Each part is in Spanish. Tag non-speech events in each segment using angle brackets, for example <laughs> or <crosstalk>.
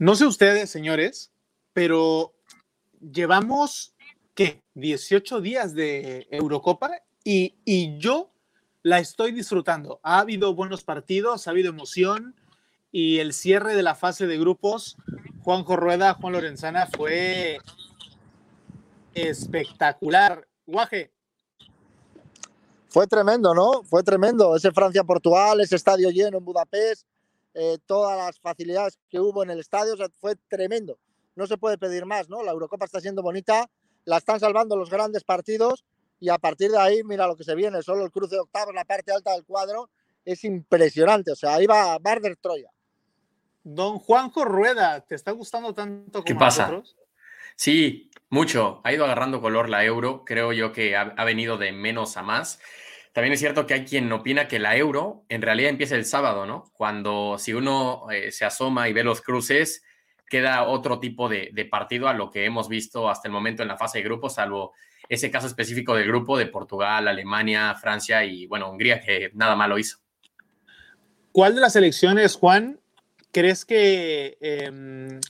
No sé ustedes, señores, pero llevamos, ¿qué? 18 días de Eurocopa y, y yo la estoy disfrutando. Ha habido buenos partidos, ha habido emoción y el cierre de la fase de grupos, Juanjo Rueda, Juan Lorenzana, fue espectacular. Guaje. Fue tremendo, ¿no? Fue tremendo. Ese Francia-Portugal, ese estadio lleno en Budapest, eh, todas las facilidades que hubo en el estadio, fue tremendo. No se puede pedir más, ¿no? La Eurocopa está siendo bonita, la están salvando los grandes partidos y a partir de ahí, mira lo que se viene, solo el cruce de octavos, la parte alta del cuadro, es impresionante. O sea, ahí va Barder Troya. Don Juanjo Rueda, ¿te está gustando tanto como ¿Qué pasa? Sí, mucho. Ha ido agarrando color la euro. Creo yo que ha, venido de menos a más. También es cierto que hay quien opina que la euro en realidad empieza el sábado, ¿no? Cuando si uno eh, se asoma y ve los cruces, queda otro tipo de, partido a lo que hemos visto hasta el momento en la fase de grupos, salvo ese caso específico del grupo de Portugal, Alemania, Francia y, bueno, Hungría, que nada malo hizo. ¿Cuál de las elecciones, Juan, crees que em,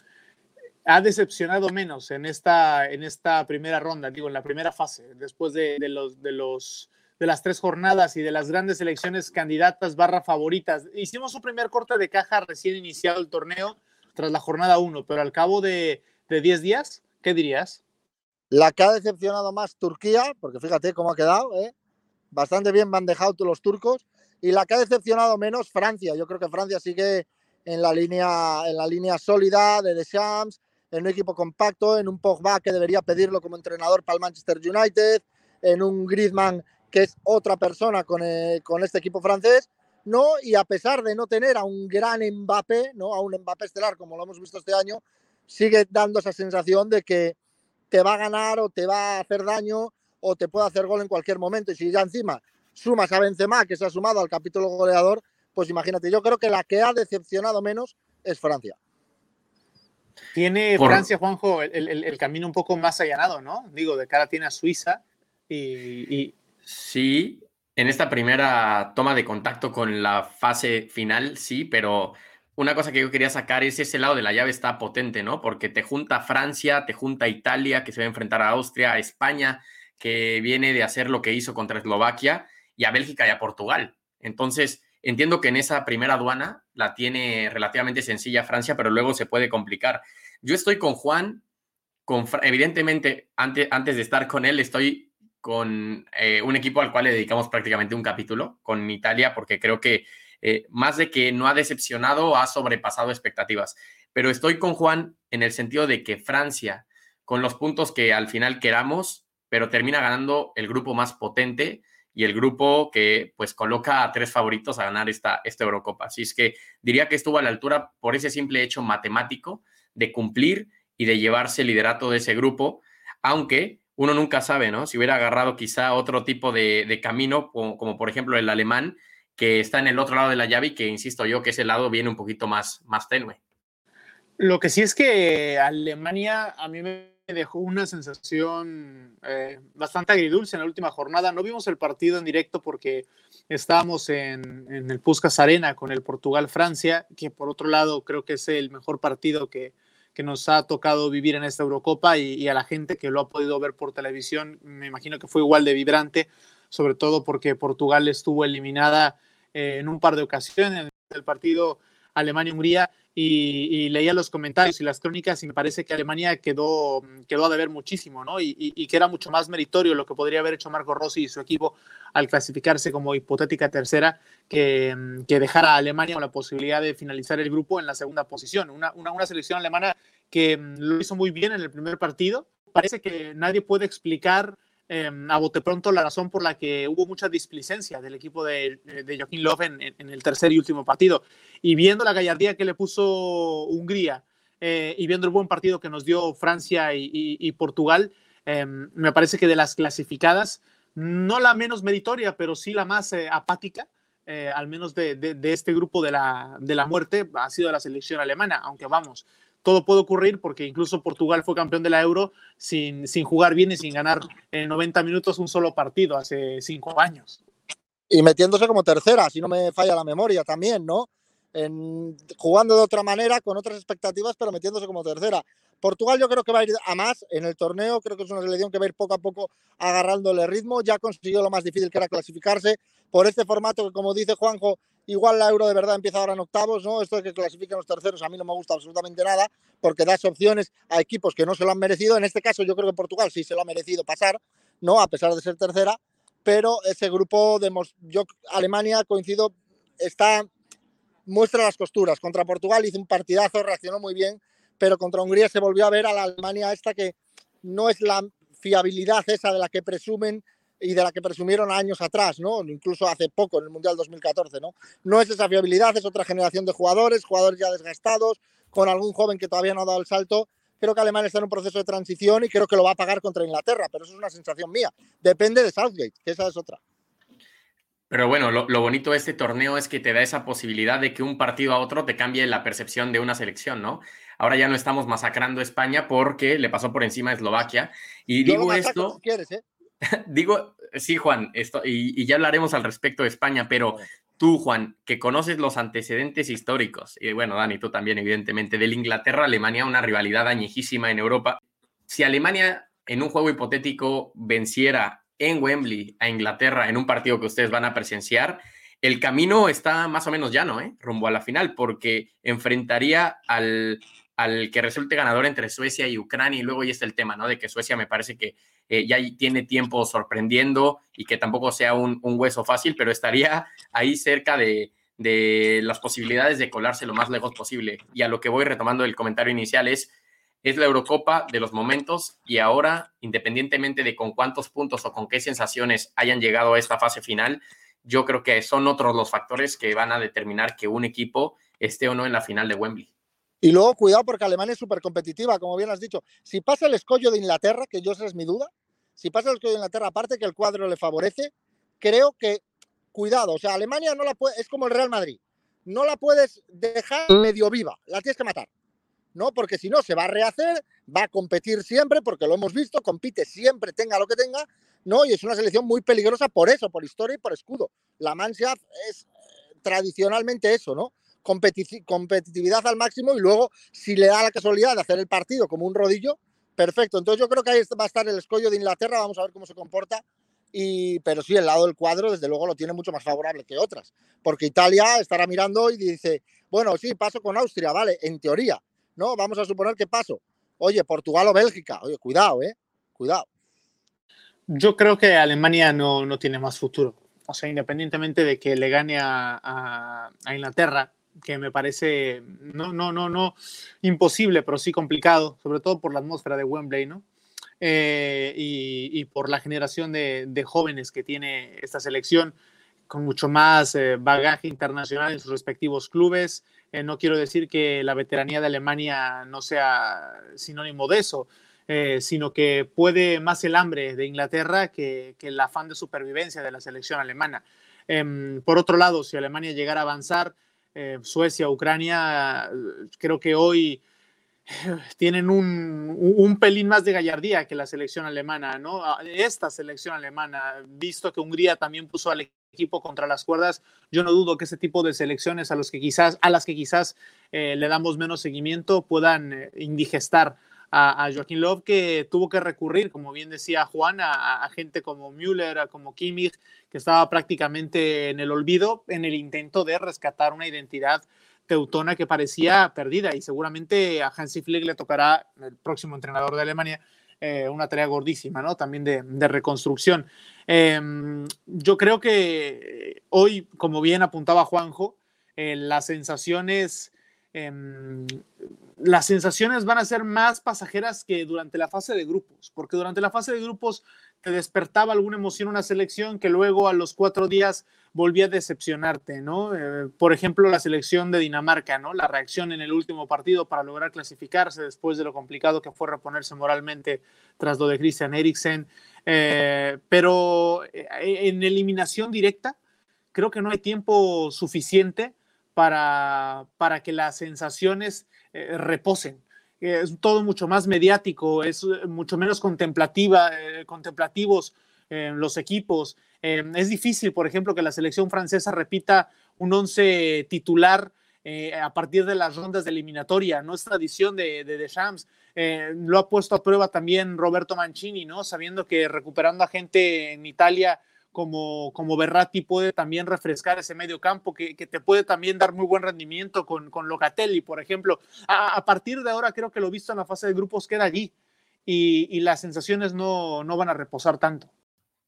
ha decepcionado menos en esta, en esta primera ronda, digo, en la primera fase, después de, los, de, los, de las tres jornadas y de las grandes elecciones candidatas barra favoritas? Hicimos un primer corte de caja recién iniciado el torneo tras la jornada 1, pero al cabo de 10 días, ¿qué dirías? La que ha decepcionado más Turquía, porque fíjate cómo ha quedado, ¿eh? bastante bien bandejado los turcos. Y la que ha decepcionado menos Francia. Yo creo que Francia sigue en la línea, en la línea sólida de Deschamps, en un equipo compacto, en un Pogba que debería pedirlo como entrenador para el Manchester United, en un Griezmann que es otra persona con, eh, con este equipo francés. ¿no? Y a pesar de no tener a un gran Mbappé, ¿no? a un Mbappé estelar como lo hemos visto este año, sigue dando esa sensación de que te va a ganar o te va a hacer daño o te puede hacer gol en cualquier momento. Y si ya encima sumas a Benzema, que se ha sumado al capítulo goleador, pues imagínate, yo creo que la que ha decepcionado menos es Francia. Tiene Francia, Juanjo, el, camino un poco más allanado, ¿no? Digo, de cara tiene a Suiza y... Sí, en esta primera toma de contacto con la fase final, sí, pero una cosa que yo quería sacar es ese lado de la llave está potente, ¿no? Porque te junta Francia, te junta Italia, que se va a enfrentar a Austria, a España, que viene de hacer lo que hizo contra Eslovaquia, y a Bélgica y a Portugal. Entonces, entiendo que en esa primera aduana la tiene relativamente sencilla Francia, pero luego se puede complicar. Yo estoy con Juan, evidentemente, antes de estar con él, estoy con eh, un equipo al cual le dedicamos prácticamente un capítulo, con Italia, porque creo que eh, más de que no ha decepcionado, ha sobrepasado expectativas. Pero estoy con Juan en el sentido de que Francia, con los puntos que al final queramos, pero termina ganando el grupo más potente y el grupo que pues coloca a tres favoritos a ganar esta, esta Eurocopa. Así es que diría que estuvo a la altura por ese simple hecho matemático de cumplir y de llevarse el liderato de ese grupo, aunque uno nunca sabe, ¿no? Si hubiera agarrado quizá otro tipo de, camino, como, por ejemplo el alemán, que está en el otro lado de la llave y que, insisto yo, que ese lado viene un poquito más, más tenue. Lo que sí es que Alemania a mí me dejó una sensación eh, bastante agridulce en la última jornada. No vimos el partido en directo porque estábamos en, el Puskas Arena con el Portugal-Francia, que por otro lado creo que es el mejor partido que, que nos ha tocado vivir en esta Eurocopa y, a la gente que lo ha podido ver por televisión, me imagino que fue igual de vibrante, sobre todo porque Portugal estuvo eliminada eh, en un par de ocasiones el partido Alemania-Hungría y, leía los comentarios y las crónicas y me parece que Alemania quedó, quedó a deber muchísimo, ¿no? Y, que era mucho más meritorio lo que podría haber hecho Marco Rossi y su equipo al clasificarse como hipotética tercera que, que dejar a Alemania con la posibilidad de finalizar el grupo en la segunda posición. Una, una, una selección alemana que mm, lo hizo muy bien en el primer partido. Parece que nadie puede explicar Em, a bote pronto la razón por la que hubo mucha displicencia del equipo de, de Joaquín Love en, el tercer y último partido. Y viendo la gallardía que le puso Hungría eh, y viendo el buen partido que nos dio Francia y, Portugal, em, me parece que de las clasificadas, no la menos meritoria, pero sí la más eh, apática, eh, al menos de, de, este grupo de la, de la muerte, ha sido la selección alemana, aunque vamos, todo puede ocurrir porque incluso Portugal fue campeón de la Euro sin, sin jugar bien y sin ganar en 90 minutos un solo partido hace cinco años. Y metiéndose como tercera, si no me falla la memoria también, ¿no? jugando de otra manera, con otras expectativas, pero metiéndose como tercera. Portugal yo creo que va a ir a más en el torneo, creo que es una selección que va a ir poco a poco agarrándole ritmo, ya consiguió lo más difícil que era clasificarse por este formato que como dice Juanjo, igual la Euro de verdad empieza ahora en octavos, ¿no? Esto de que clasifiquen los terceros a mí no me gusta absolutamente nada porque das opciones a equipos que no se lo han merecido, en este caso yo creo que Portugal sí se lo ha merecido pasar, ¿no? A pesar de ser tercera, pero ese grupo de yo Alemania coincido está muestra las costuras. Contra Portugal hizo un partidazo, reaccionó muy bien, pero contra Hungría se volvió a ver a la Alemania esta que no es la fiabilidad esa de la que presumen y de la que presumieron años atrás, ¿no? Incluso hace poco, en el Mundial 2014, ¿no? No es esa fiabilidad, es otra generación de jugadores, jugadores ya desgastados, con algún joven que todavía no ha dado el salto. Creo que Alemania está en un proceso de transición y creo que lo va a pagar contra Inglaterra, pero eso es una sensación mía. Depende de Southgate, que esa es otra. Pero bueno, lo, bonito de este torneo es que te da esa posibilidad de que un partido a otro te cambie la percepción de una selección, ¿no? Ahora ya no estamos masacrando a España porque le pasó por encima a Eslovaquia. Y digo esto. quieres, ¿eh? <laughs> digo, sí, Juan, esto, y, ya hablaremos al respecto de España, pero tú, Juan, que conoces los antecedentes históricos, y bueno, Dani, tú también, evidentemente, del Inglaterra-Alemania, una rivalidad añejísima en Europa. Si Alemania en un juego hipotético venciera en Wembley a Inglaterra en un partido que ustedes van a presenciar, el camino está más o menos llano, ¿eh? rumbo a la final, porque enfrentaría al, al que resulte ganador entre Suecia y Ucrania, y luego ya está el tema, ¿no? De que Suecia me parece que eh, ya tiene tiempo sorprendiendo y que tampoco sea un, hueso fácil, pero estaría ahí cerca de, de, las posibilidades de colarse lo más lejos posible. Y a lo que voy retomando el comentario inicial es, es la Eurocopa de los momentos y ahora, independientemente de con cuántos puntos o con qué sensaciones hayan llegado a esta fase final, yo creo que son otros los factores que van a determinar que un equipo esté o no en la final de Wembley. Y luego, cuidado, porque Alemania es súper competitiva, como bien has dicho. Si pasa el escollo de Inglaterra, que yo esa es mi duda, si pasa el escollo de Inglaterra, aparte que el cuadro le favorece, creo que, cuidado, o sea, Alemania no la puede, es como el Real Madrid, no la puedes dejar medio viva, la tienes que matar. ¿no? Porque si no, se va a rehacer, va a competir siempre, porque lo hemos visto, compite siempre, tenga lo que tenga, ¿no? Y es una selección muy peligrosa por eso, por historia y por escudo. La Mannschaft es eh, tradicionalmente eso, ¿no? Competitividad al máximo y luego, si le da la casualidad de hacer el partido como un rodillo, perfecto. Entonces yo creo que ahí va a estar el escollo de Inglaterra, vamos a ver cómo se comporta. Y, pero sí, el lado del cuadro, desde luego, lo tiene mucho más favorable que otras, porque Italia estará mirando y dice, bueno, sí, paso con Austria, vale, en teoría, ¿no? Vamos a suponer que paso. Oye, Portugal o Bélgica, oye, cuidado, ¿eh? Cuidado. Yo creo que Alemania no, no tiene más futuro. O sea, independientemente de que le gane a, a, Inglaterra, que me parece no, no, no, no imposible, pero sí complicado, sobre todo por la atmósfera de Wembley, ¿no? Eh, y, por la generación de, jóvenes que tiene esta selección, con mucho más eh, bagaje internacional en sus respectivos clubes, eh, no quiero decir que la veteranía de Alemania no sea sinónimo de eso, sino que puede más el hambre de Inglaterra que, el afán de supervivencia de la selección alemana. Em, por otro lado, si Alemania llegara a avanzar, eh, Suecia, Ucrania, creo que hoy <sighs> tienen un, un, pelín más de gallardía que la selección alemana, ¿no? Esta selección alemana, visto que Hungría también puso al equipo contra las cuerdas, yo no dudo que ese tipo de selecciones a, los que quizás, a las que quizás eh, le damos menos seguimiento puedan eh, indigestar a, a, Joaquín Love, que tuvo que recurrir, como bien decía Juan, a, gente como Müller, como Kimmich, que estaba prácticamente en el olvido en el intento de rescatar una identidad teutona que parecía perdida y seguramente a Hansi Flick le tocará, el próximo entrenador de Alemania, eh, una tarea gordísima, ¿no? También de, de reconstrucción. Em, yo creo que hoy, como bien apuntaba Juanjo, eh, las sensaciones em, las sensaciones van a ser más pasajeras que durante la fase de grupos, porque durante la fase de grupos te despertaba alguna emoción una selección que luego a los cuatro días volvía a decepcionarte, ¿no? Eh, por ejemplo, la selección de Dinamarca, ¿no? La reacción en el último partido para lograr clasificarse después de lo complicado que fue reponerse moralmente tras lo de Christian Eriksen. Eh, pero eh, en eliminación directa, creo que no hay tiempo suficiente para, para que las sensaciones reposen es todo mucho más mediático, es mucho menos contemplativa, contemplativos los equipos. es difícil, por ejemplo, que la selección francesa repita un once titular eh, a partir de las rondas de eliminatoria, no es tradición de, de Deschamps. Eh, lo ha puesto a prueba también Roberto Mancini, ¿no? Sabiendo que recuperando a gente en Italia como, como Berratti puede también refrescar ese medio campo, que, que te puede también dar muy buen rendimiento con, con Locatelli, por ejemplo. A, a, partir de ahora creo que lo visto en la fase de grupos queda allí y, y las sensaciones no, no van a reposar tanto.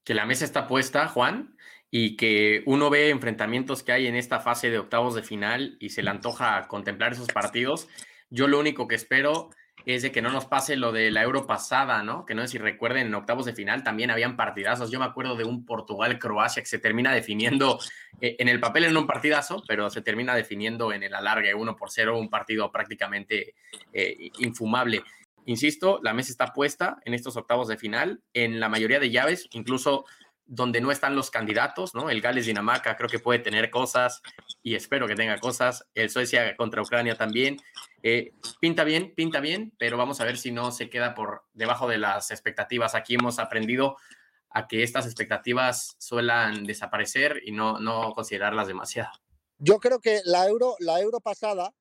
Que la mesa está puesta, Juan, y que uno ve enfrentamientos que hay en esta fase de octavos de final y se le antoja contemplar esos partidos. Yo lo único que espero es de que no nos pase lo de la Euro pasada, ¿no? Que no sé si recuerden, en octavos de final también habían partidazos. Yo me acuerdo de un Portugal-Croacia que se termina definiendo eh, en el papel en un partidazo, pero se termina definiendo en el alargue uno por cero, un partido prácticamente eh, infumable. Insisto, la mesa está puesta en estos octavos de final. En la mayoría de llaves, incluso donde no están los candidatos, ¿no? El Gales-Dinamarca creo que puede tener cosas y espero que tenga cosas. El Suecia contra Ucrania también. Eh, pinta bien, pinta bien, pero vamos a ver si no se queda por debajo de las expectativas. Aquí hemos aprendido a que estas expectativas suelan desaparecer y no, no considerarlas demasiado. Yo creo que la euro, la euro pasada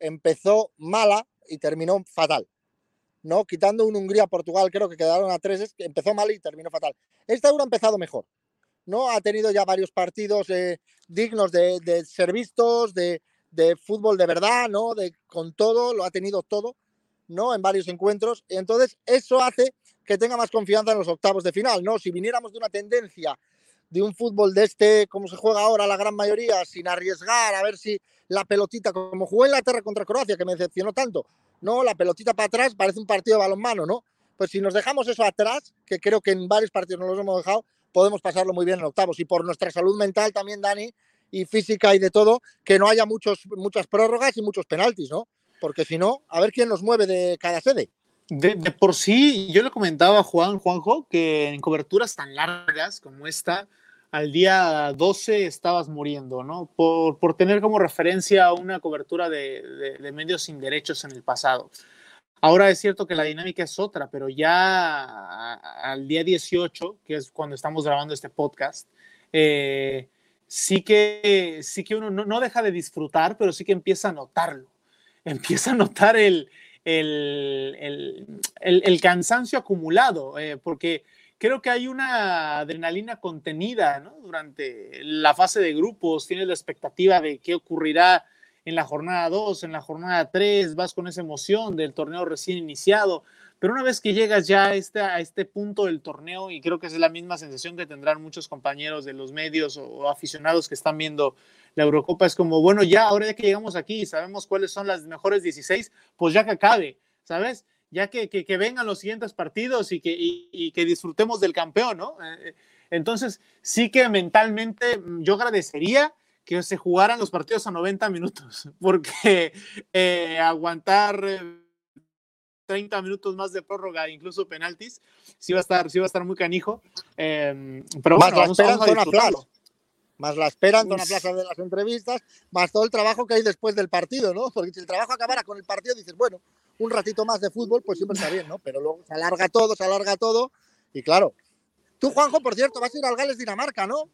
empezó mala y terminó fatal. ¿no? Quitando un Hungría-Portugal, creo que quedaron a tres, empezó mal y terminó fatal. Esta Euro ha empezado mejor, ¿no? Ha tenido ya varios partidos eh, dignos de, de, ser vistos, de, de, fútbol de verdad, ¿no? De, con todo, lo ha tenido todo, ¿no? En varios encuentros. Entonces, eso hace que tenga más confianza en los octavos de final, ¿no? Si viniéramos de una tendencia de un fútbol de este, como se juega ahora la gran mayoría, sin arriesgar, a ver si la pelotita, como jugó en la Terra contra Croacia, que me decepcionó tanto, ¿no? La pelotita para atrás parece un partido de balonmano, ¿no? Pues si nos dejamos eso atrás, que creo que en varios partidos nos los hemos dejado, podemos pasarlo muy bien en octavos. Y por nuestra salud mental también, Dani, y física y de todo, que no haya muchos, muchas prórrogas y muchos penaltis, ¿no? Porque si no, a ver quién nos mueve de cada sede. De, de, por sí, yo le comentaba a Juan, Juanjo, que en coberturas tan largas como esta, al día 12 estabas muriendo, ¿no? Por, por tener como referencia una cobertura de, de, de, medios sin derechos en el pasado. Ahora es cierto que la dinámica es otra, pero ya al día 18, que es cuando estamos grabando este podcast, eh, sí, que, sí que uno no, deja de disfrutar, pero sí que empieza a notarlo. <laughs> Empieza a notar el, el, el, cansancio acumulado, eh, porque creo que hay una adrenalina contenida durante la fase de grupos, tienes la expectativa de qué ocurrirá en la jornada 2, en la jornada 3, vas con esa emoción del torneo recién iniciado, pero una vez que llegas ya a este, a este punto del torneo, y creo que es la misma sensación que tendrán muchos compañeros de los medios o, aficionados que están viendo la Eurocopa, es como, bueno, ya ahora que llegamos aquí, sabemos cuáles son las mejores 16, pues ya que acabe, ¿sabes? ya que, que, vengan los siguientes partidos y que, y, y disfrutemos del campeón, ¿no? Eh, entonces, sí que mentalmente yo agradecería que se jugaran los partidos a 90 minutos, <laughs> porque eh, aguantar eh, 30 minutos más de prórroga, incluso penaltis, sí va a estar, sí va a estar muy canijo. Eh, pero más bueno, la vamos, vamos a disfrutarlo. Más la espera en la plaza de las entrevistas, más todo el trabajo que hay después del partido, ¿no? Porque si el trabajo acabara con el partido, dices, bueno, un ratito más de fútbol, pues siempre está bien, ¿no? Pero luego se alarga todo, se alarga todo. Y claro, tú, Juanjo, por cierto, vas a ir al Gales Dinamarca, ¿no?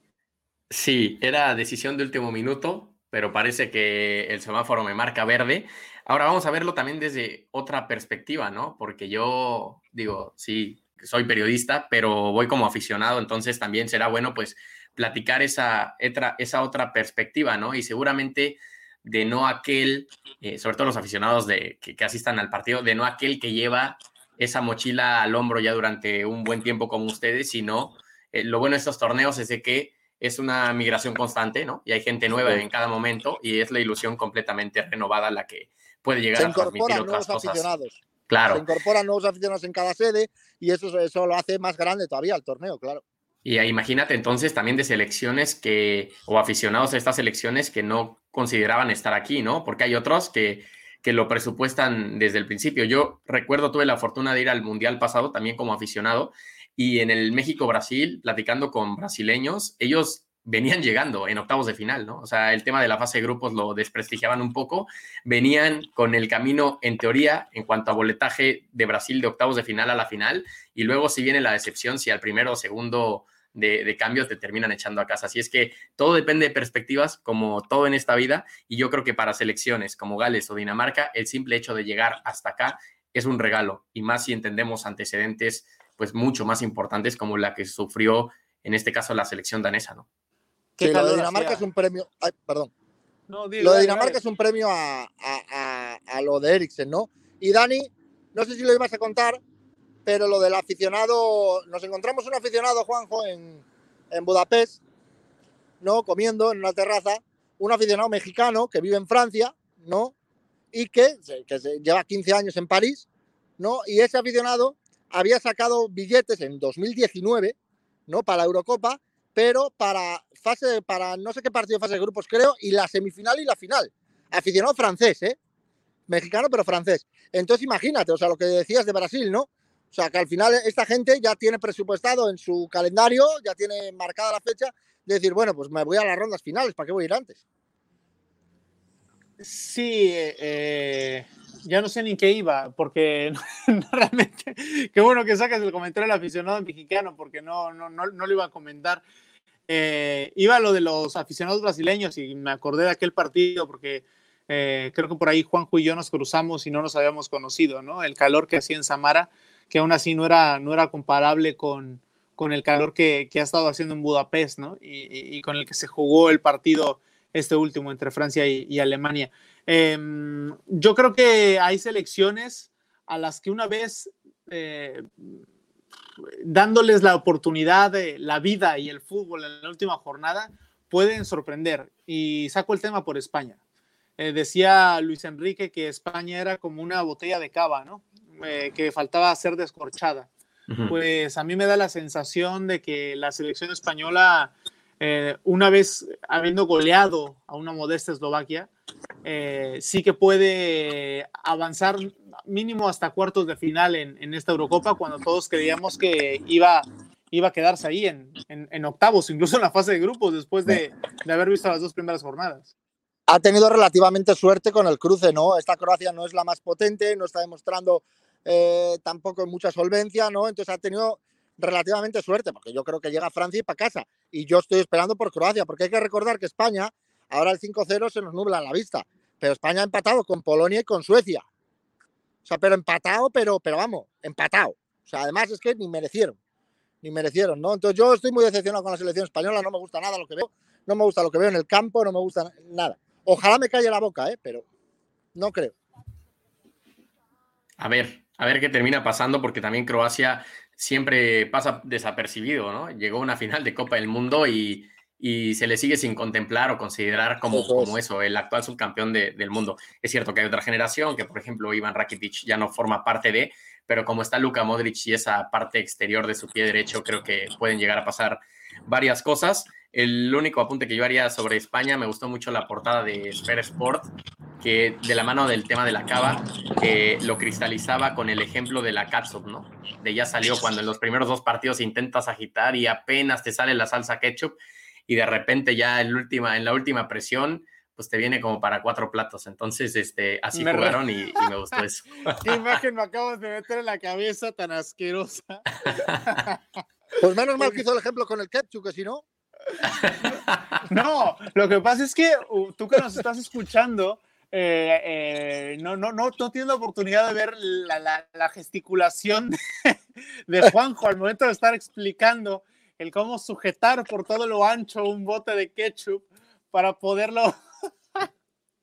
Sí, era decisión de último minuto, pero parece que el semáforo me marca verde. Ahora vamos a verlo también desde otra perspectiva, ¿no? Porque yo digo, sí, soy periodista, pero voy como aficionado, entonces también será bueno, pues, platicar esa, esa otra perspectiva, ¿no? Y seguramente de no aquel, eh, sobre todo los aficionados de, que, que, asistan al partido, de no aquel que lleva esa mochila al hombro ya durante un buen tiempo como ustedes, sino eh, lo bueno de estos torneos es de que es una migración constante, ¿no? Y hay gente nueva en cada momento y es la ilusión completamente renovada la que puede llegar Se a transmitir otras cosas. Aficionados. Claro. Se incorporan nuevos aficionados en cada sede y eso, eso lo hace más grande todavía el torneo, claro. Y imagínate entonces también de selecciones que, o aficionados a estas selecciones que no consideraban estar aquí, ¿no? Porque hay otros que, que lo presupuestan desde el principio. Yo recuerdo, tuve la fortuna de ir al Mundial pasado también como aficionado y en el México-Brasil, platicando con brasileños, ellos venían llegando en octavos de final, ¿no? O sea, el tema de la fase de grupos lo desprestigiaban un poco, venían con el camino, en teoría, en cuanto a boletaje de Brasil de octavos de final a la final, y luego si viene la decepción, si al primero o segundo de, cambios te terminan echando a casa. Así es que todo depende de perspectivas, como todo en esta vida, y yo creo que para selecciones como Gales o Dinamarca, el simple hecho de llegar hasta acá es un regalo, y más si entendemos antecedentes pues mucho más importantes como la que sufrió en este caso la selección danesa, ¿no? Lo de Dinamarca es un premio, ay, perdón. lo de Dinamarca es un premio a, a, lo de Eriksen, ¿no? Y Dani, no sé si lo ibas a contar, pero lo del aficionado, nos encontramos un aficionado, Juanjo, en, en Budapest, ¿no? Comiendo en una terraza, un aficionado mexicano que vive en Francia, ¿no? Y que, que lleva 15 años en París, ¿no? Y ese aficionado había sacado billetes en 2019, ¿no? Para la Eurocopa, pero para fase, para no sé qué partido fase de grupos, creo, y la semifinal y la final. Aficionado francés, ¿eh? Mexicano, pero francés. Entonces imagínate, o sea, lo que decías de Brasil, ¿no? O sea, que al final esta gente ya tiene presupuestado en su calendario, ya tiene marcada la fecha de decir, bueno, pues me voy a las rondas finales, ¿para qué voy a ir antes? Sí, eh, ya no sé ni qué iba, porque <laughs> realmente, qué bueno que sacas el comentario del aficionado mexicano, porque no, no, no, no lo iba a comentar. Eh, iba lo de los aficionados brasileños y me acordé de aquel partido, porque eh, creo que por ahí Juanjo y yo nos cruzamos y no nos habíamos conocido, ¿no? El calor que hacía en Samara, que aún así no era, no era comparable con, con el calor que, que ha estado haciendo en Budapest, ¿no? Y, con el que se jugó el partido este último entre Francia y Alemania. Em, yo creo que hay selecciones a las que una vez eh, dándoles la oportunidad de la vida y el fútbol en la última jornada, pueden sorprender. Y saco el tema por España. Eh, decía Luis Enrique que España era como una botella de cava, ¿no? Eh, que faltaba ser descorchada. Pues a mí me da la sensación de que la selección española, una vez habiendo goleado a una modesta Eslovaquia, eh, sí que puede avanzar mínimo hasta cuartos de final en, esta Eurocopa, cuando todos creíamos que iba, iba a quedarse ahí en, en, octavos, incluso en la fase de grupos, después de, de, haber visto las dos primeras jornadas. Ha tenido relativamente suerte con el cruce, ¿no? Esta Croacia no es la más potente, no está demostrando eh, tampoco mucha solvencia, ¿no? Entonces ha tenido relativamente suerte, porque yo creo que llega a Francia y para casa. Y yo estoy esperando por Croacia, porque hay que recordar que España Ahora el 5-0 se nos nubla en la vista. Pero España ha empatado con Polonia y con Suecia. O sea, pero empatado, pero, pero vamos, empatado. O sea, además es que ni merecieron. Ni merecieron, ¿no? Entonces yo estoy muy decepcionado con la selección española, no me gusta nada lo que veo. No me gusta lo que veo en el campo, no me gusta nada. Ojalá me calle la boca, ¿eh? Pero no creo. A ver, a ver qué termina pasando, porque también Croacia siempre pasa desapercibido, ¿no? Llegó a una final de Copa del Mundo y, y se le sigue sin contemplar o considerar como eso, como eso el actual subcampeón del mundo. Es cierto que hay otra generación, que por ejemplo Iván Rakitic ya no forma parte de, pero como está Luka Modric y esa parte exterior de su pie derecho, creo que pueden llegar a pasar varias cosas. El único apunte que yo haría sobre España, me gustó mucho la portada de Sphere Sport, que de la mano del tema de la cava, que lo cristalizaba con el ejemplo de la catsup, ¿no? De ya salió cuando en los primeros dos partidos intentas agitar y apenas te sale la salsa ketchup y de repente ya en, última, en la última presión, pues te viene como para cuatro platos. Entonces, este, así jugaron y, me gustó eso. Qué <laughs> imagen me acabas de meter en la cabeza tan asquerosa. Pues menos mal que hizo el ejemplo con el ketchup, que si no. <laughs> No, lo que pasa es que uh, tú que nos estás escuchando, eh, eh, no, no, no, no tienes la oportunidad de ver la, la gesticulación de, de, Juanjo al momento de estar explicando el cómo sujetar por todo lo ancho un bote de ketchup para poderlo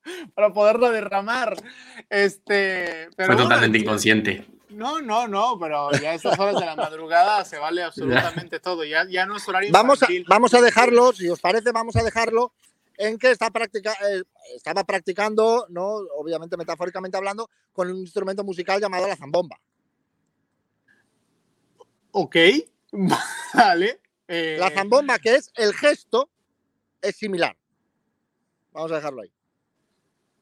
<laughs> para poderlo derramar. Este, Fue totalmente inconsciente. No, no, no, pero ya a estas horas de la madrugada se vale absolutamente todo. Ya, ya no es horario vamos a, vamos a dejarlo, si os parece, vamos a dejarlo en que está practica, eh, estaba practicando, no, obviamente metafóricamente hablando, con un instrumento musical llamado la zambomba. Ok, <laughs> vale. La eh, zambomba, que es el gesto, es similar. Vamos a dejarlo ahí.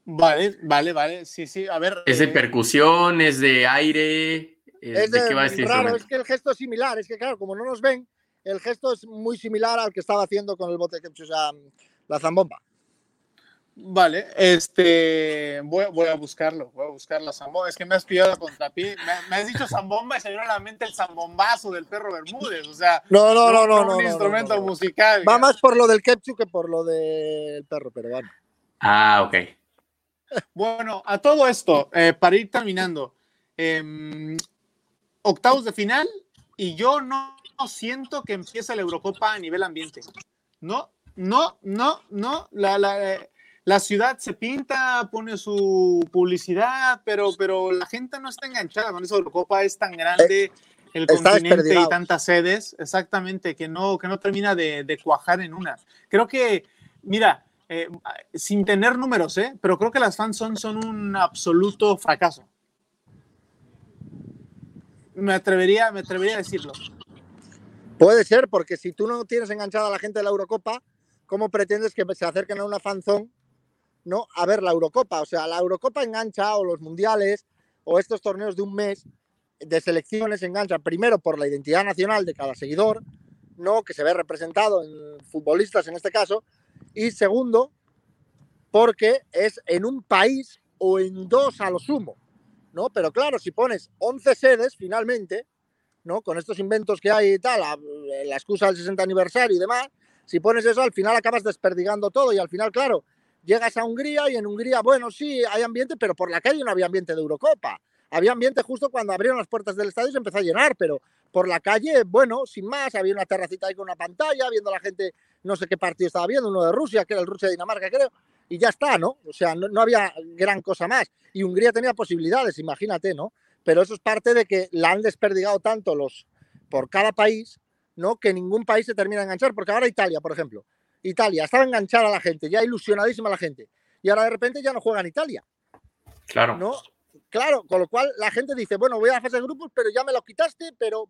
Vale, vale, vale. Sí, sí. A ver. Es de eh, percusión, es de aire. Es, de, qué va este raro, es que el gesto es similar. Es que, claro, como no nos ven, el gesto es muy similar al que estaba haciendo con el bote que o sea, la zambomba. Vale, este, voy, voy, a buscarlo, voy a buscar la zambomba. Es que me has pillado contra Me, me, has dicho zambomba y se viene a la mente el zambombazo del perro Bermúdez. O sea, no, no, no, no. no, un instrumento musical. Va más por lo del ketchup que por lo del perro peruano. Ah, ok. Bueno, a todo esto, eh, para ir terminando, em, octavos de final y yo no, siento que empiece la Eurocopa a nivel ambiente. No, no, no, no. La, la, la ciudad se pinta, pone su publicidad, pero, pero la gente no está enganchada con esa Eurocopa, es tan grande el continente y tantas sedes, exactamente, que no, que no termina de, cuajar en una. Creo que, mira, eh, sin tener números, ¿eh? pero creo que las fans son, son un absoluto fracaso. Me atrevería, me atrevería a decirlo. Puede ser, porque si tú no tienes enganchada a la gente de la Eurocopa, ¿cómo pretendes que se acerquen a una fanzón ¿no? A ver la Eurocopa. O sea, la Eurocopa engancha o los mundiales o estos torneos de un mes de selecciones enganchan primero por la identidad nacional de cada seguidor, ¿no? Que se ve representado en futbolistas en este caso. Y segundo, porque es en un país o en dos a lo sumo, ¿no? Pero claro, si pones 11 sedes finalmente, ¿no? Con estos inventos que hay y tal, la, la excusa del 60 aniversario y demás, si pones eso, al final acabas desperdigando todo y al final, claro, llegas a Hungría y en Hungría, bueno, sí, hay ambiente, pero por la calle no había ambiente de Eurocopa. Había ambiente justo cuando abrieron las puertas del estadio y se empezó a llenar, pero por la calle, bueno, sin más, había una terracita ahí con una pantalla, viendo a la gente, no sé qué partido estaba viendo, uno de Rusia, que era el Rusia-Dinamarca, creo, y ya está, ¿no? O sea, no, había gran cosa más. Y Hungría tenía posibilidades, imagínate, ¿no? Pero eso es parte de que la han desperdigado tanto los por cada país, ¿no? Que ningún país se termina de enganchar, porque ahora Italia, por ejemplo, Italia, estaba enganchada la gente, ya ilusionadísima la gente. Y ahora de repente ya no juega en Italia. Claro. ¿No? Claro, con lo cual la gente dice, bueno, voy a la fase de grupos, pero ya me lo quitaste, pero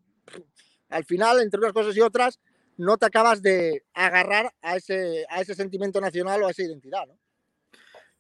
al final, entre unas cosas y otras, no te acabas de agarrar a ese, a ese sentimiento nacional o a esa identidad, ¿no?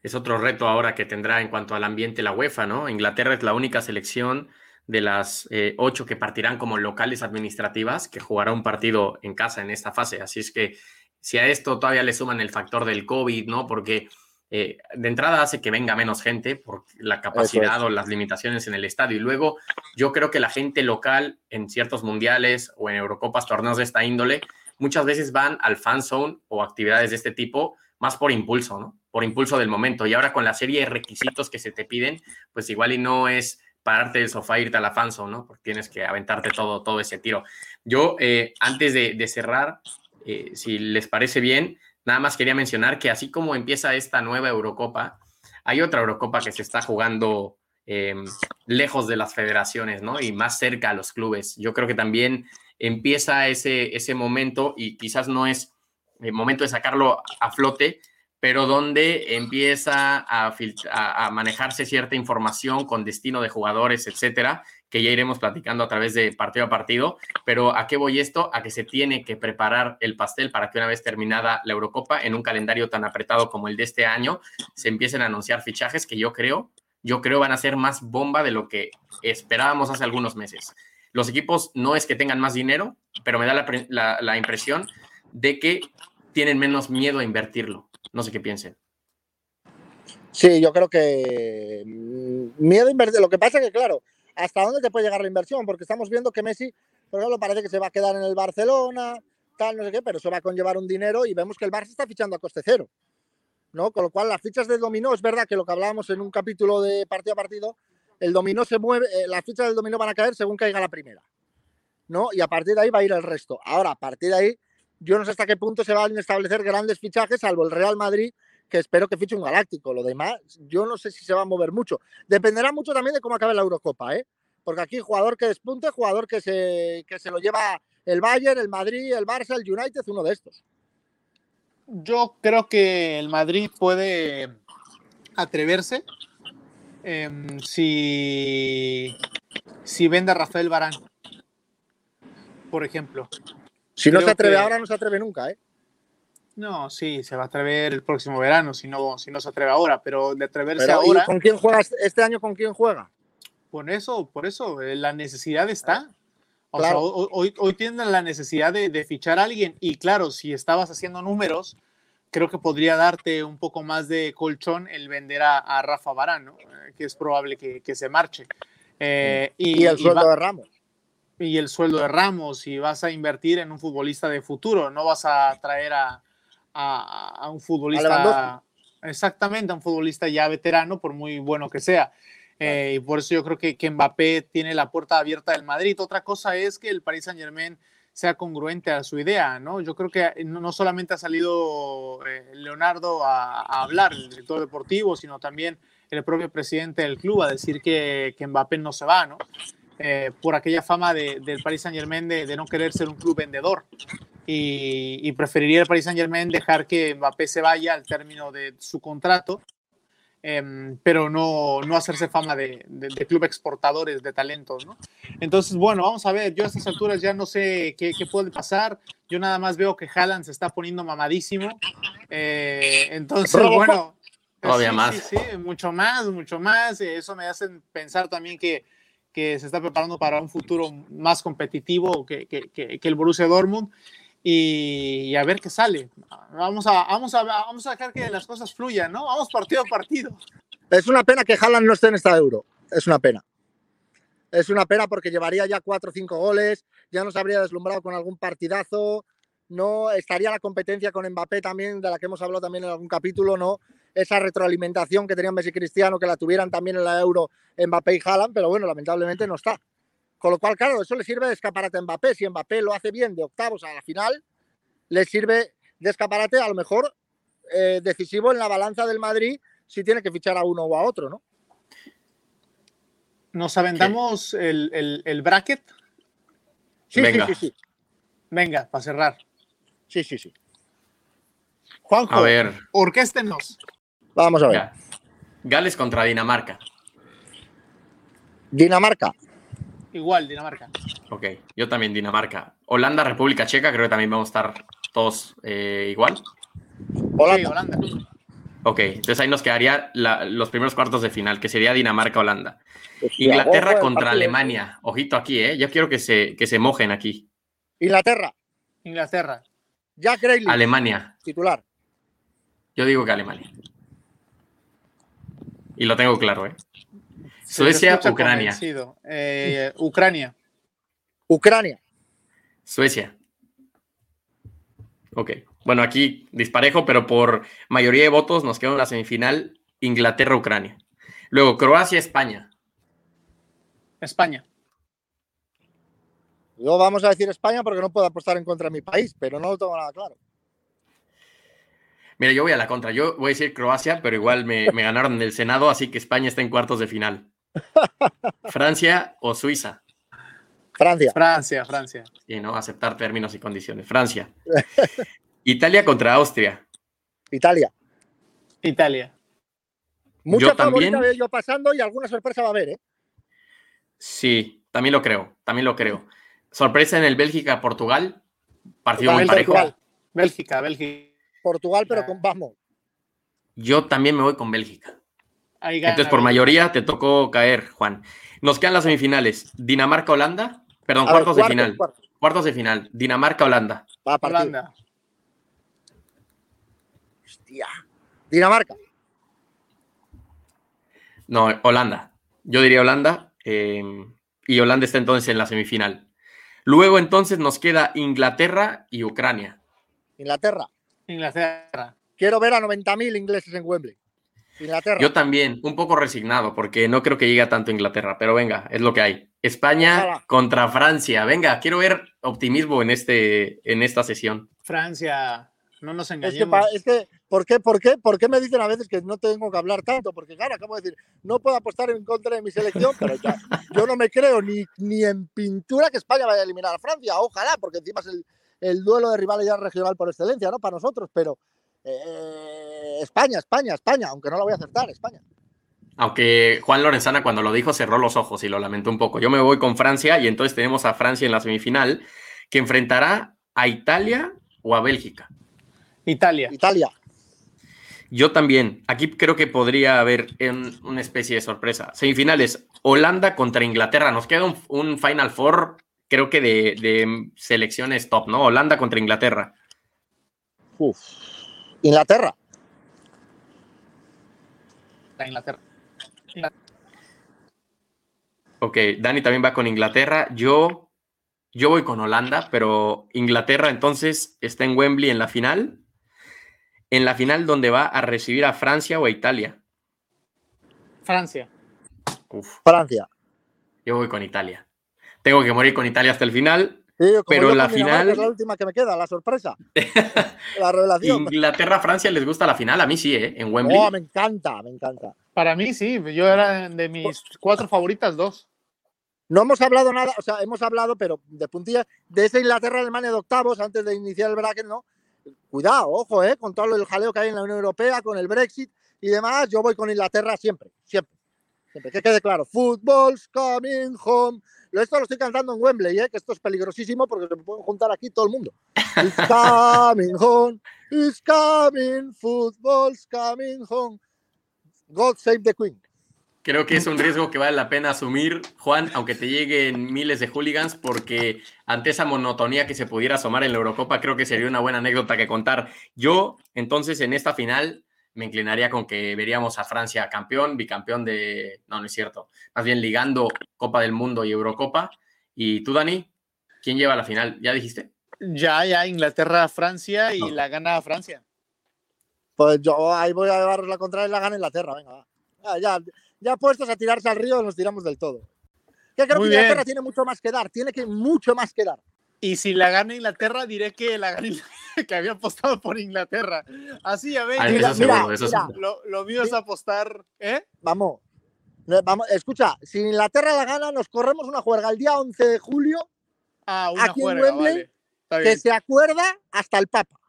Es otro reto ahora que tendrá en cuanto al ambiente la UEFA, ¿no? Inglaterra es la única selección de las eh, ocho que partirán como locales administrativas que jugará un partido en casa en esta fase. Así es que si a esto todavía le suman el factor del COVID, ¿no? Porque eh, de entrada hace que venga menos gente por la capacidad o las limitaciones en el estadio. Y luego yo creo que la gente local en ciertos mundiales o en Eurocopas, torneos de esta índole, muchas veces van al fan zone o actividades de este tipo más por impulso, ¿no? Por impulso del momento. Y ahora con la serie de requisitos que se te piden, pues igual y no es pararte del sofá e irte a la fan zone, ¿no? Porque tienes que aventarte todo, todo ese tiro. Yo, eh, antes de, de cerrar, eh, si les parece bien, nada más quería mencionar que así como empieza esta nueva Eurocopa, hay otra Eurocopa que se está jugando em, lejos de las federaciones, ¿no? Y más cerca a los clubes. Yo creo que también empieza ese, ese momento y quizás no es el momento de sacarlo a flote, pero donde empieza a, a, manejarse cierta información con destino de jugadores, etcétera, que ya iremos platicando a través de partido a partido. Pero ¿a qué voy esto? A que se tiene que preparar el pastel para que una vez terminada la Eurocopa, en un calendario tan apretado como el de este año, se empiecen a anunciar fichajes que yo creo, yo creo van a ser más bomba de lo que esperábamos hace algunos meses. Los equipos no es que tengan más dinero, pero me da la, impresión de que tienen menos miedo a invertirlo. No sé qué piensen. Sí, yo creo que mm, miedo a invertir. Lo que pasa es que, claro, ¿hasta dónde te puede llegar la inversión? Porque estamos viendo que Messi, por ejemplo, parece que se va a quedar en el Barcelona, tal, no sé qué, pero eso va a conllevar un dinero y vemos que el Barça está fichando a coste cero. ¿no? Con lo cual, las fichas de dominó, es verdad que lo que hablábamos en un capítulo de partido a partido, el dominó se mueve, eh, las fichas del dominó van a caer según caiga la primera. ¿no? Y a partir de ahí va a ir el resto. Ahora, a partir de ahí, yo no sé hasta qué punto se van a establecer grandes fichajes, salvo el Real Madrid, que espero que fiche un galáctico. Lo demás, yo no sé si se va a mover mucho. Dependerá mucho también de cómo acabe la Eurocopa, ¿eh? Porque aquí jugador que despunte, jugador que se, que se lo lleva el Bayern, el Madrid, el Barça, el United, uno de estos. Yo creo que el Madrid puede atreverse em, si, si vende a Rafael Barán, por ejemplo. Si no se atreve ahora, no se atreve nunca, ¿eh? No, sí, se va a atrever el próximo verano, si no, si no se atreve ahora, pero de atreverse ahora. ¿Con quién juega este año? ¿Con quién juega? Por eso, por eso, eh, la necesidad está. O sea, hoy, hoy, tienen la necesidad de, fichar a alguien y claro, si estabas haciendo números, creo que podría darte un poco más de colchón el vender a, Rafa Barán, eh, que es probable que, se marche. Eh, y, el sueldo de Ramos. Y el sueldo de Ramos, y vas a invertir en un futbolista de futuro, no vas a traer a, a, un futbolista. exactamente, a un futbolista ya veterano, por muy bueno que sea. Eh, y por eso yo creo que, que Mbappé tiene la puerta abierta del Madrid. Otra cosa es que el Paris Saint Germain sea congruente a su idea, ¿no? Yo creo que no, solamente ha salido eh, Leonardo a, hablar, el director deportivo, sino también el propio presidente del club a decir que, que Mbappé no se va, ¿no? Eh, por aquella fama del Paris Saint Germain de, no querer ser un club vendedor. Y, y, preferiría el Paris Saint Germain dejar que Mbappé se vaya al término de su contrato Em, pero no, no hacerse fama de, de, club exportadores de talentos, ¿no? Entonces, bueno, vamos a ver, yo a estas alturas ya no sé qué, qué puede pasar, yo nada más veo que Haaland se está poniendo mamadísimo, eh, entonces, bueno... Todavía más. Sí, sí, mucho más, mucho más, eso me hace pensar también que, que se está preparando para un futuro más competitivo que, que, que el Borussia Dortmund y, a ver qué sale. Vamos a, vamos, a, vamos a dejar que las cosas fluyan, ¿no? Vamos partido a partido. Es una pena que Haaland no esté en esta Euro. Es una pena. Es una pena porque llevaría ya cuatro o cinco goles, ya nos habría deslumbrado con algún partidazo, no estaría la competencia con Mbappé también, de la que hemos hablado también en algún capítulo, ¿no? Esa retroalimentación que tenían Messi y Cristiano, que la tuvieran también en la Euro Mbappé y Haaland, pero bueno, lamentablemente no está. Con lo cual, claro, eso le sirve de escaparate a Mbappé. Si Mbappé lo hace bien de octavos a la final, le sirve de escaparate a lo mejor eh, decisivo en la balanza del Madrid si tiene que fichar a uno o a otro, ¿no? ¿Nos aventamos el, el, bracket? Sí, Venga. sí, sí, sí. Venga, para cerrar. Sí, sí, sí. Juanjo, a ver. orquéstenos. Vamos a ver. Gales contra Dinamarca. Dinamarca. Igual, Dinamarca. Ok, yo también Dinamarca. Holanda, República Checa, creo que también vamos a estar todos eh, igual. Holanda. Holanda. Ok, entonces ahí nos quedaría los primeros cuartos de final, que sería Dinamarca-Holanda. Inglaterra contra Alemania. Ojito aquí, ¿eh? Yo quiero que se, que se mojen aquí. Inglaterra. Inglaterra. Jack Grealish. Alemania. Titular. Yo digo que Alemania. Y lo tengo claro, ¿eh? Suecia, Ucrania. Eh, Ucrania. Ucrania. Suecia. Ok. Bueno, aquí disparejo, pero por mayoría de votos nos queda una semifinal Inglaterra-Ucrania. Luego Croacia-España. España. Yo vamos a decir España porque no puedo apostar en contra de mi país, pero no lo tengo nada claro. Mira, yo voy a la contra. Yo voy a decir Croacia, pero igual me, me ganaron en el Senado, así que España está en cuartos de final. ¿Francia o Suiza? Francia. Francia, Francia. Y no aceptar términos y condiciones. Francia. <laughs> Italia contra Austria. Italia. Italia. Mucha yo también. yo pasando y alguna sorpresa va a haber, ¿eh? Sí, también lo creo, también lo creo. Sorpresa en el Bélgica-Portugal. Partido muy parejo. Bélgica, Bélgica. Portugal, pero con vamos. Yo también me voy con Bélgica. Entonces, por mayoría te tocó caer, Juan. Nos quedan las semifinales. Dinamarca-Holanda. Perdón, cuartos de final. Cuartos de final. Dinamarca-Holanda. Holanda. Hostia. Dinamarca. No, Holanda. Yo diría Holanda. Em, y Holanda está entonces en la semifinal. Luego entonces nos queda Inglaterra y Ucrania. Inglaterra. Inglaterra. Quiero ver a 90.000 ingleses en Wembley. Yo también, un poco resignado, porque no creo que llegue a tanto Inglaterra, pero venga, es lo que hay. España contra Francia. Venga, quiero ver optimismo en, este, en esta sesión. Francia, no nos engañemos. Es que, ¿por, qué, por, qué, ¿por qué me dicen a veces que no tengo que hablar tanto? Porque, claro, acabo de decir, no puedo apostar en contra de mi selección, pero ya, yo no me creo ni, ni en pintura que España vaya a eliminar a Francia. Ojalá, porque encima es el, el duelo de rivalidad regional por excelencia, ¿no? Para nosotros, pero eh, España, España, España, aunque no lo voy a acertar, España. Aunque Juan Lorenzana cuando lo dijo cerró los ojos y lo lamentó un poco. Yo me voy con Francia y entonces tenemos a Francia en la semifinal que enfrentará a Italia o a Bélgica. Italia. Italia. Yo también. Aquí creo que podría haber una especie de sorpresa. Semifinales, Holanda contra Inglaterra. Nos queda un, Final Four, creo que de, de, selecciones top, ¿no? Holanda contra Inglaterra. Uf. Inglaterra. La Inglaterra. Ok, Dani también va con Inglaterra. Yo, yo voy con Holanda, pero Inglaterra entonces está en Wembley en la final. En la final donde va a recibir a Francia o a Italia. Francia. Uf, Francia. yo voy con Italia. Tengo que morir con Italia hasta el final. Sí, como Pero la final- Es la última que me queda, la sorpresa. <laughs> la revelación. Inglaterra-Francia les gusta la final. A mí sí, ¿eh? En Wembley. Oh, me encanta, me encanta. Para mí sí, yo era de mis cuatro favoritas, dos. No hemos hablado nada, o sea, hemos hablado, pero de puntillas, de esa Inglaterra-Alemania de octavos, antes de iniciar el bracket, ¿no? Cuidado, ojo, ¿eh? Con todo el jaleo que hay en la Unión Europea, con el Brexit y demás, yo voy con Inglaterra siempre, siempre. Siempre, que quede claro. Football's coming home. Lo- Esto lo estoy cantando en Wembley, ¿eh? que esto es peligrosísimo porque se pueden juntar aquí todo el mundo. It's <laughs> coming home, it's coming, football's coming home. God save the Queen. Creo que es un riesgo que vale la pena asumir, Juan, aunque te lleguen miles de hooligans, porque ante esa monotonía que se pudiera asomar en la Eurocopa, creo que sería una buena anécdota que contar. Yo, entonces, en esta final, me inclinaría con que veríamos a Francia campeón, bicampeón de. No, no es cierto. Más bien ligando Copa del Mundo y Eurocopa. Y tú, Dani, ¿quién lleva la final? ¿Ya dijiste? Ya, ya, Inglaterra, Francia y No. la gana Francia. Pues yo ahí voy a llevaros la contraria y la gana Inglaterra, venga, va. Ya, ya, ya puestos a tirarse al río, nos tiramos del todo. Que creo Muy que Inglaterra bien. tiene mucho más que dar, tiene que mucho más que dar. Y si la gana Inglaterra, diré que la gana <laughs> que había apostado por Inglaterra. Así ya ven. Ah, Mira, eso mira, seguro, eso mira. Lo, lo mío es apostar, ¿eh? Vamos, vamos, escucha, si Inglaterra la gana, nos corremos una juerga el día 11 de julio Ah, una Aquí en Wembley, vale. Que se acuerda hasta el Papa.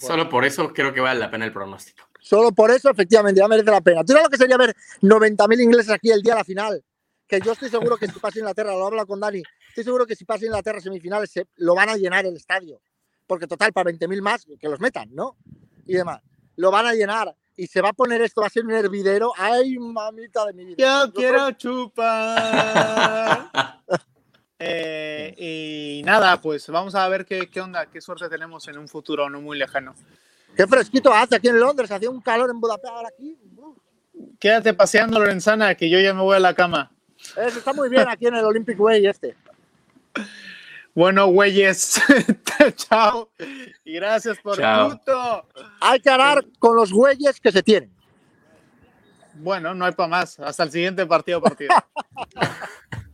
Solo por eso creo que vale la pena el pronóstico. Solo por eso, efectivamente, ya merece la pena. ¿Tú sabes lo que sería ver 90.000 ingleses aquí el día de la final? Que yo estoy seguro que si pasa Inglaterra, lo hablo con Dani, estoy seguro que si pasa Inglaterra semifinales se, lo van a llenar el estadio. Porque total, para 20.000 más, que los metan, ¿no? Y demás. Lo van a llenar. Y se va a poner esto, va a ser un hervidero. ¡Ay, mamita de mi vida! Yo Yo quiero chupar. <laughs> Eh, y nada, pues vamos a ver qué, qué onda, qué suerte tenemos en un futuro no muy lejano. ¡Qué fresquito hace aquí en Londres! Hacía un calor en Budapest ahora aquí. Uf. Quédate paseando, Lorenzana, que yo ya me voy a la cama. Eso está muy bien aquí en el Olympic Way este. Bueno, güeyes, <laughs> chao. Y gracias por Chao. puto. Hay que arar con los güeyes que se tienen. Bueno, no hay para más. Hasta el siguiente partido partido. <laughs>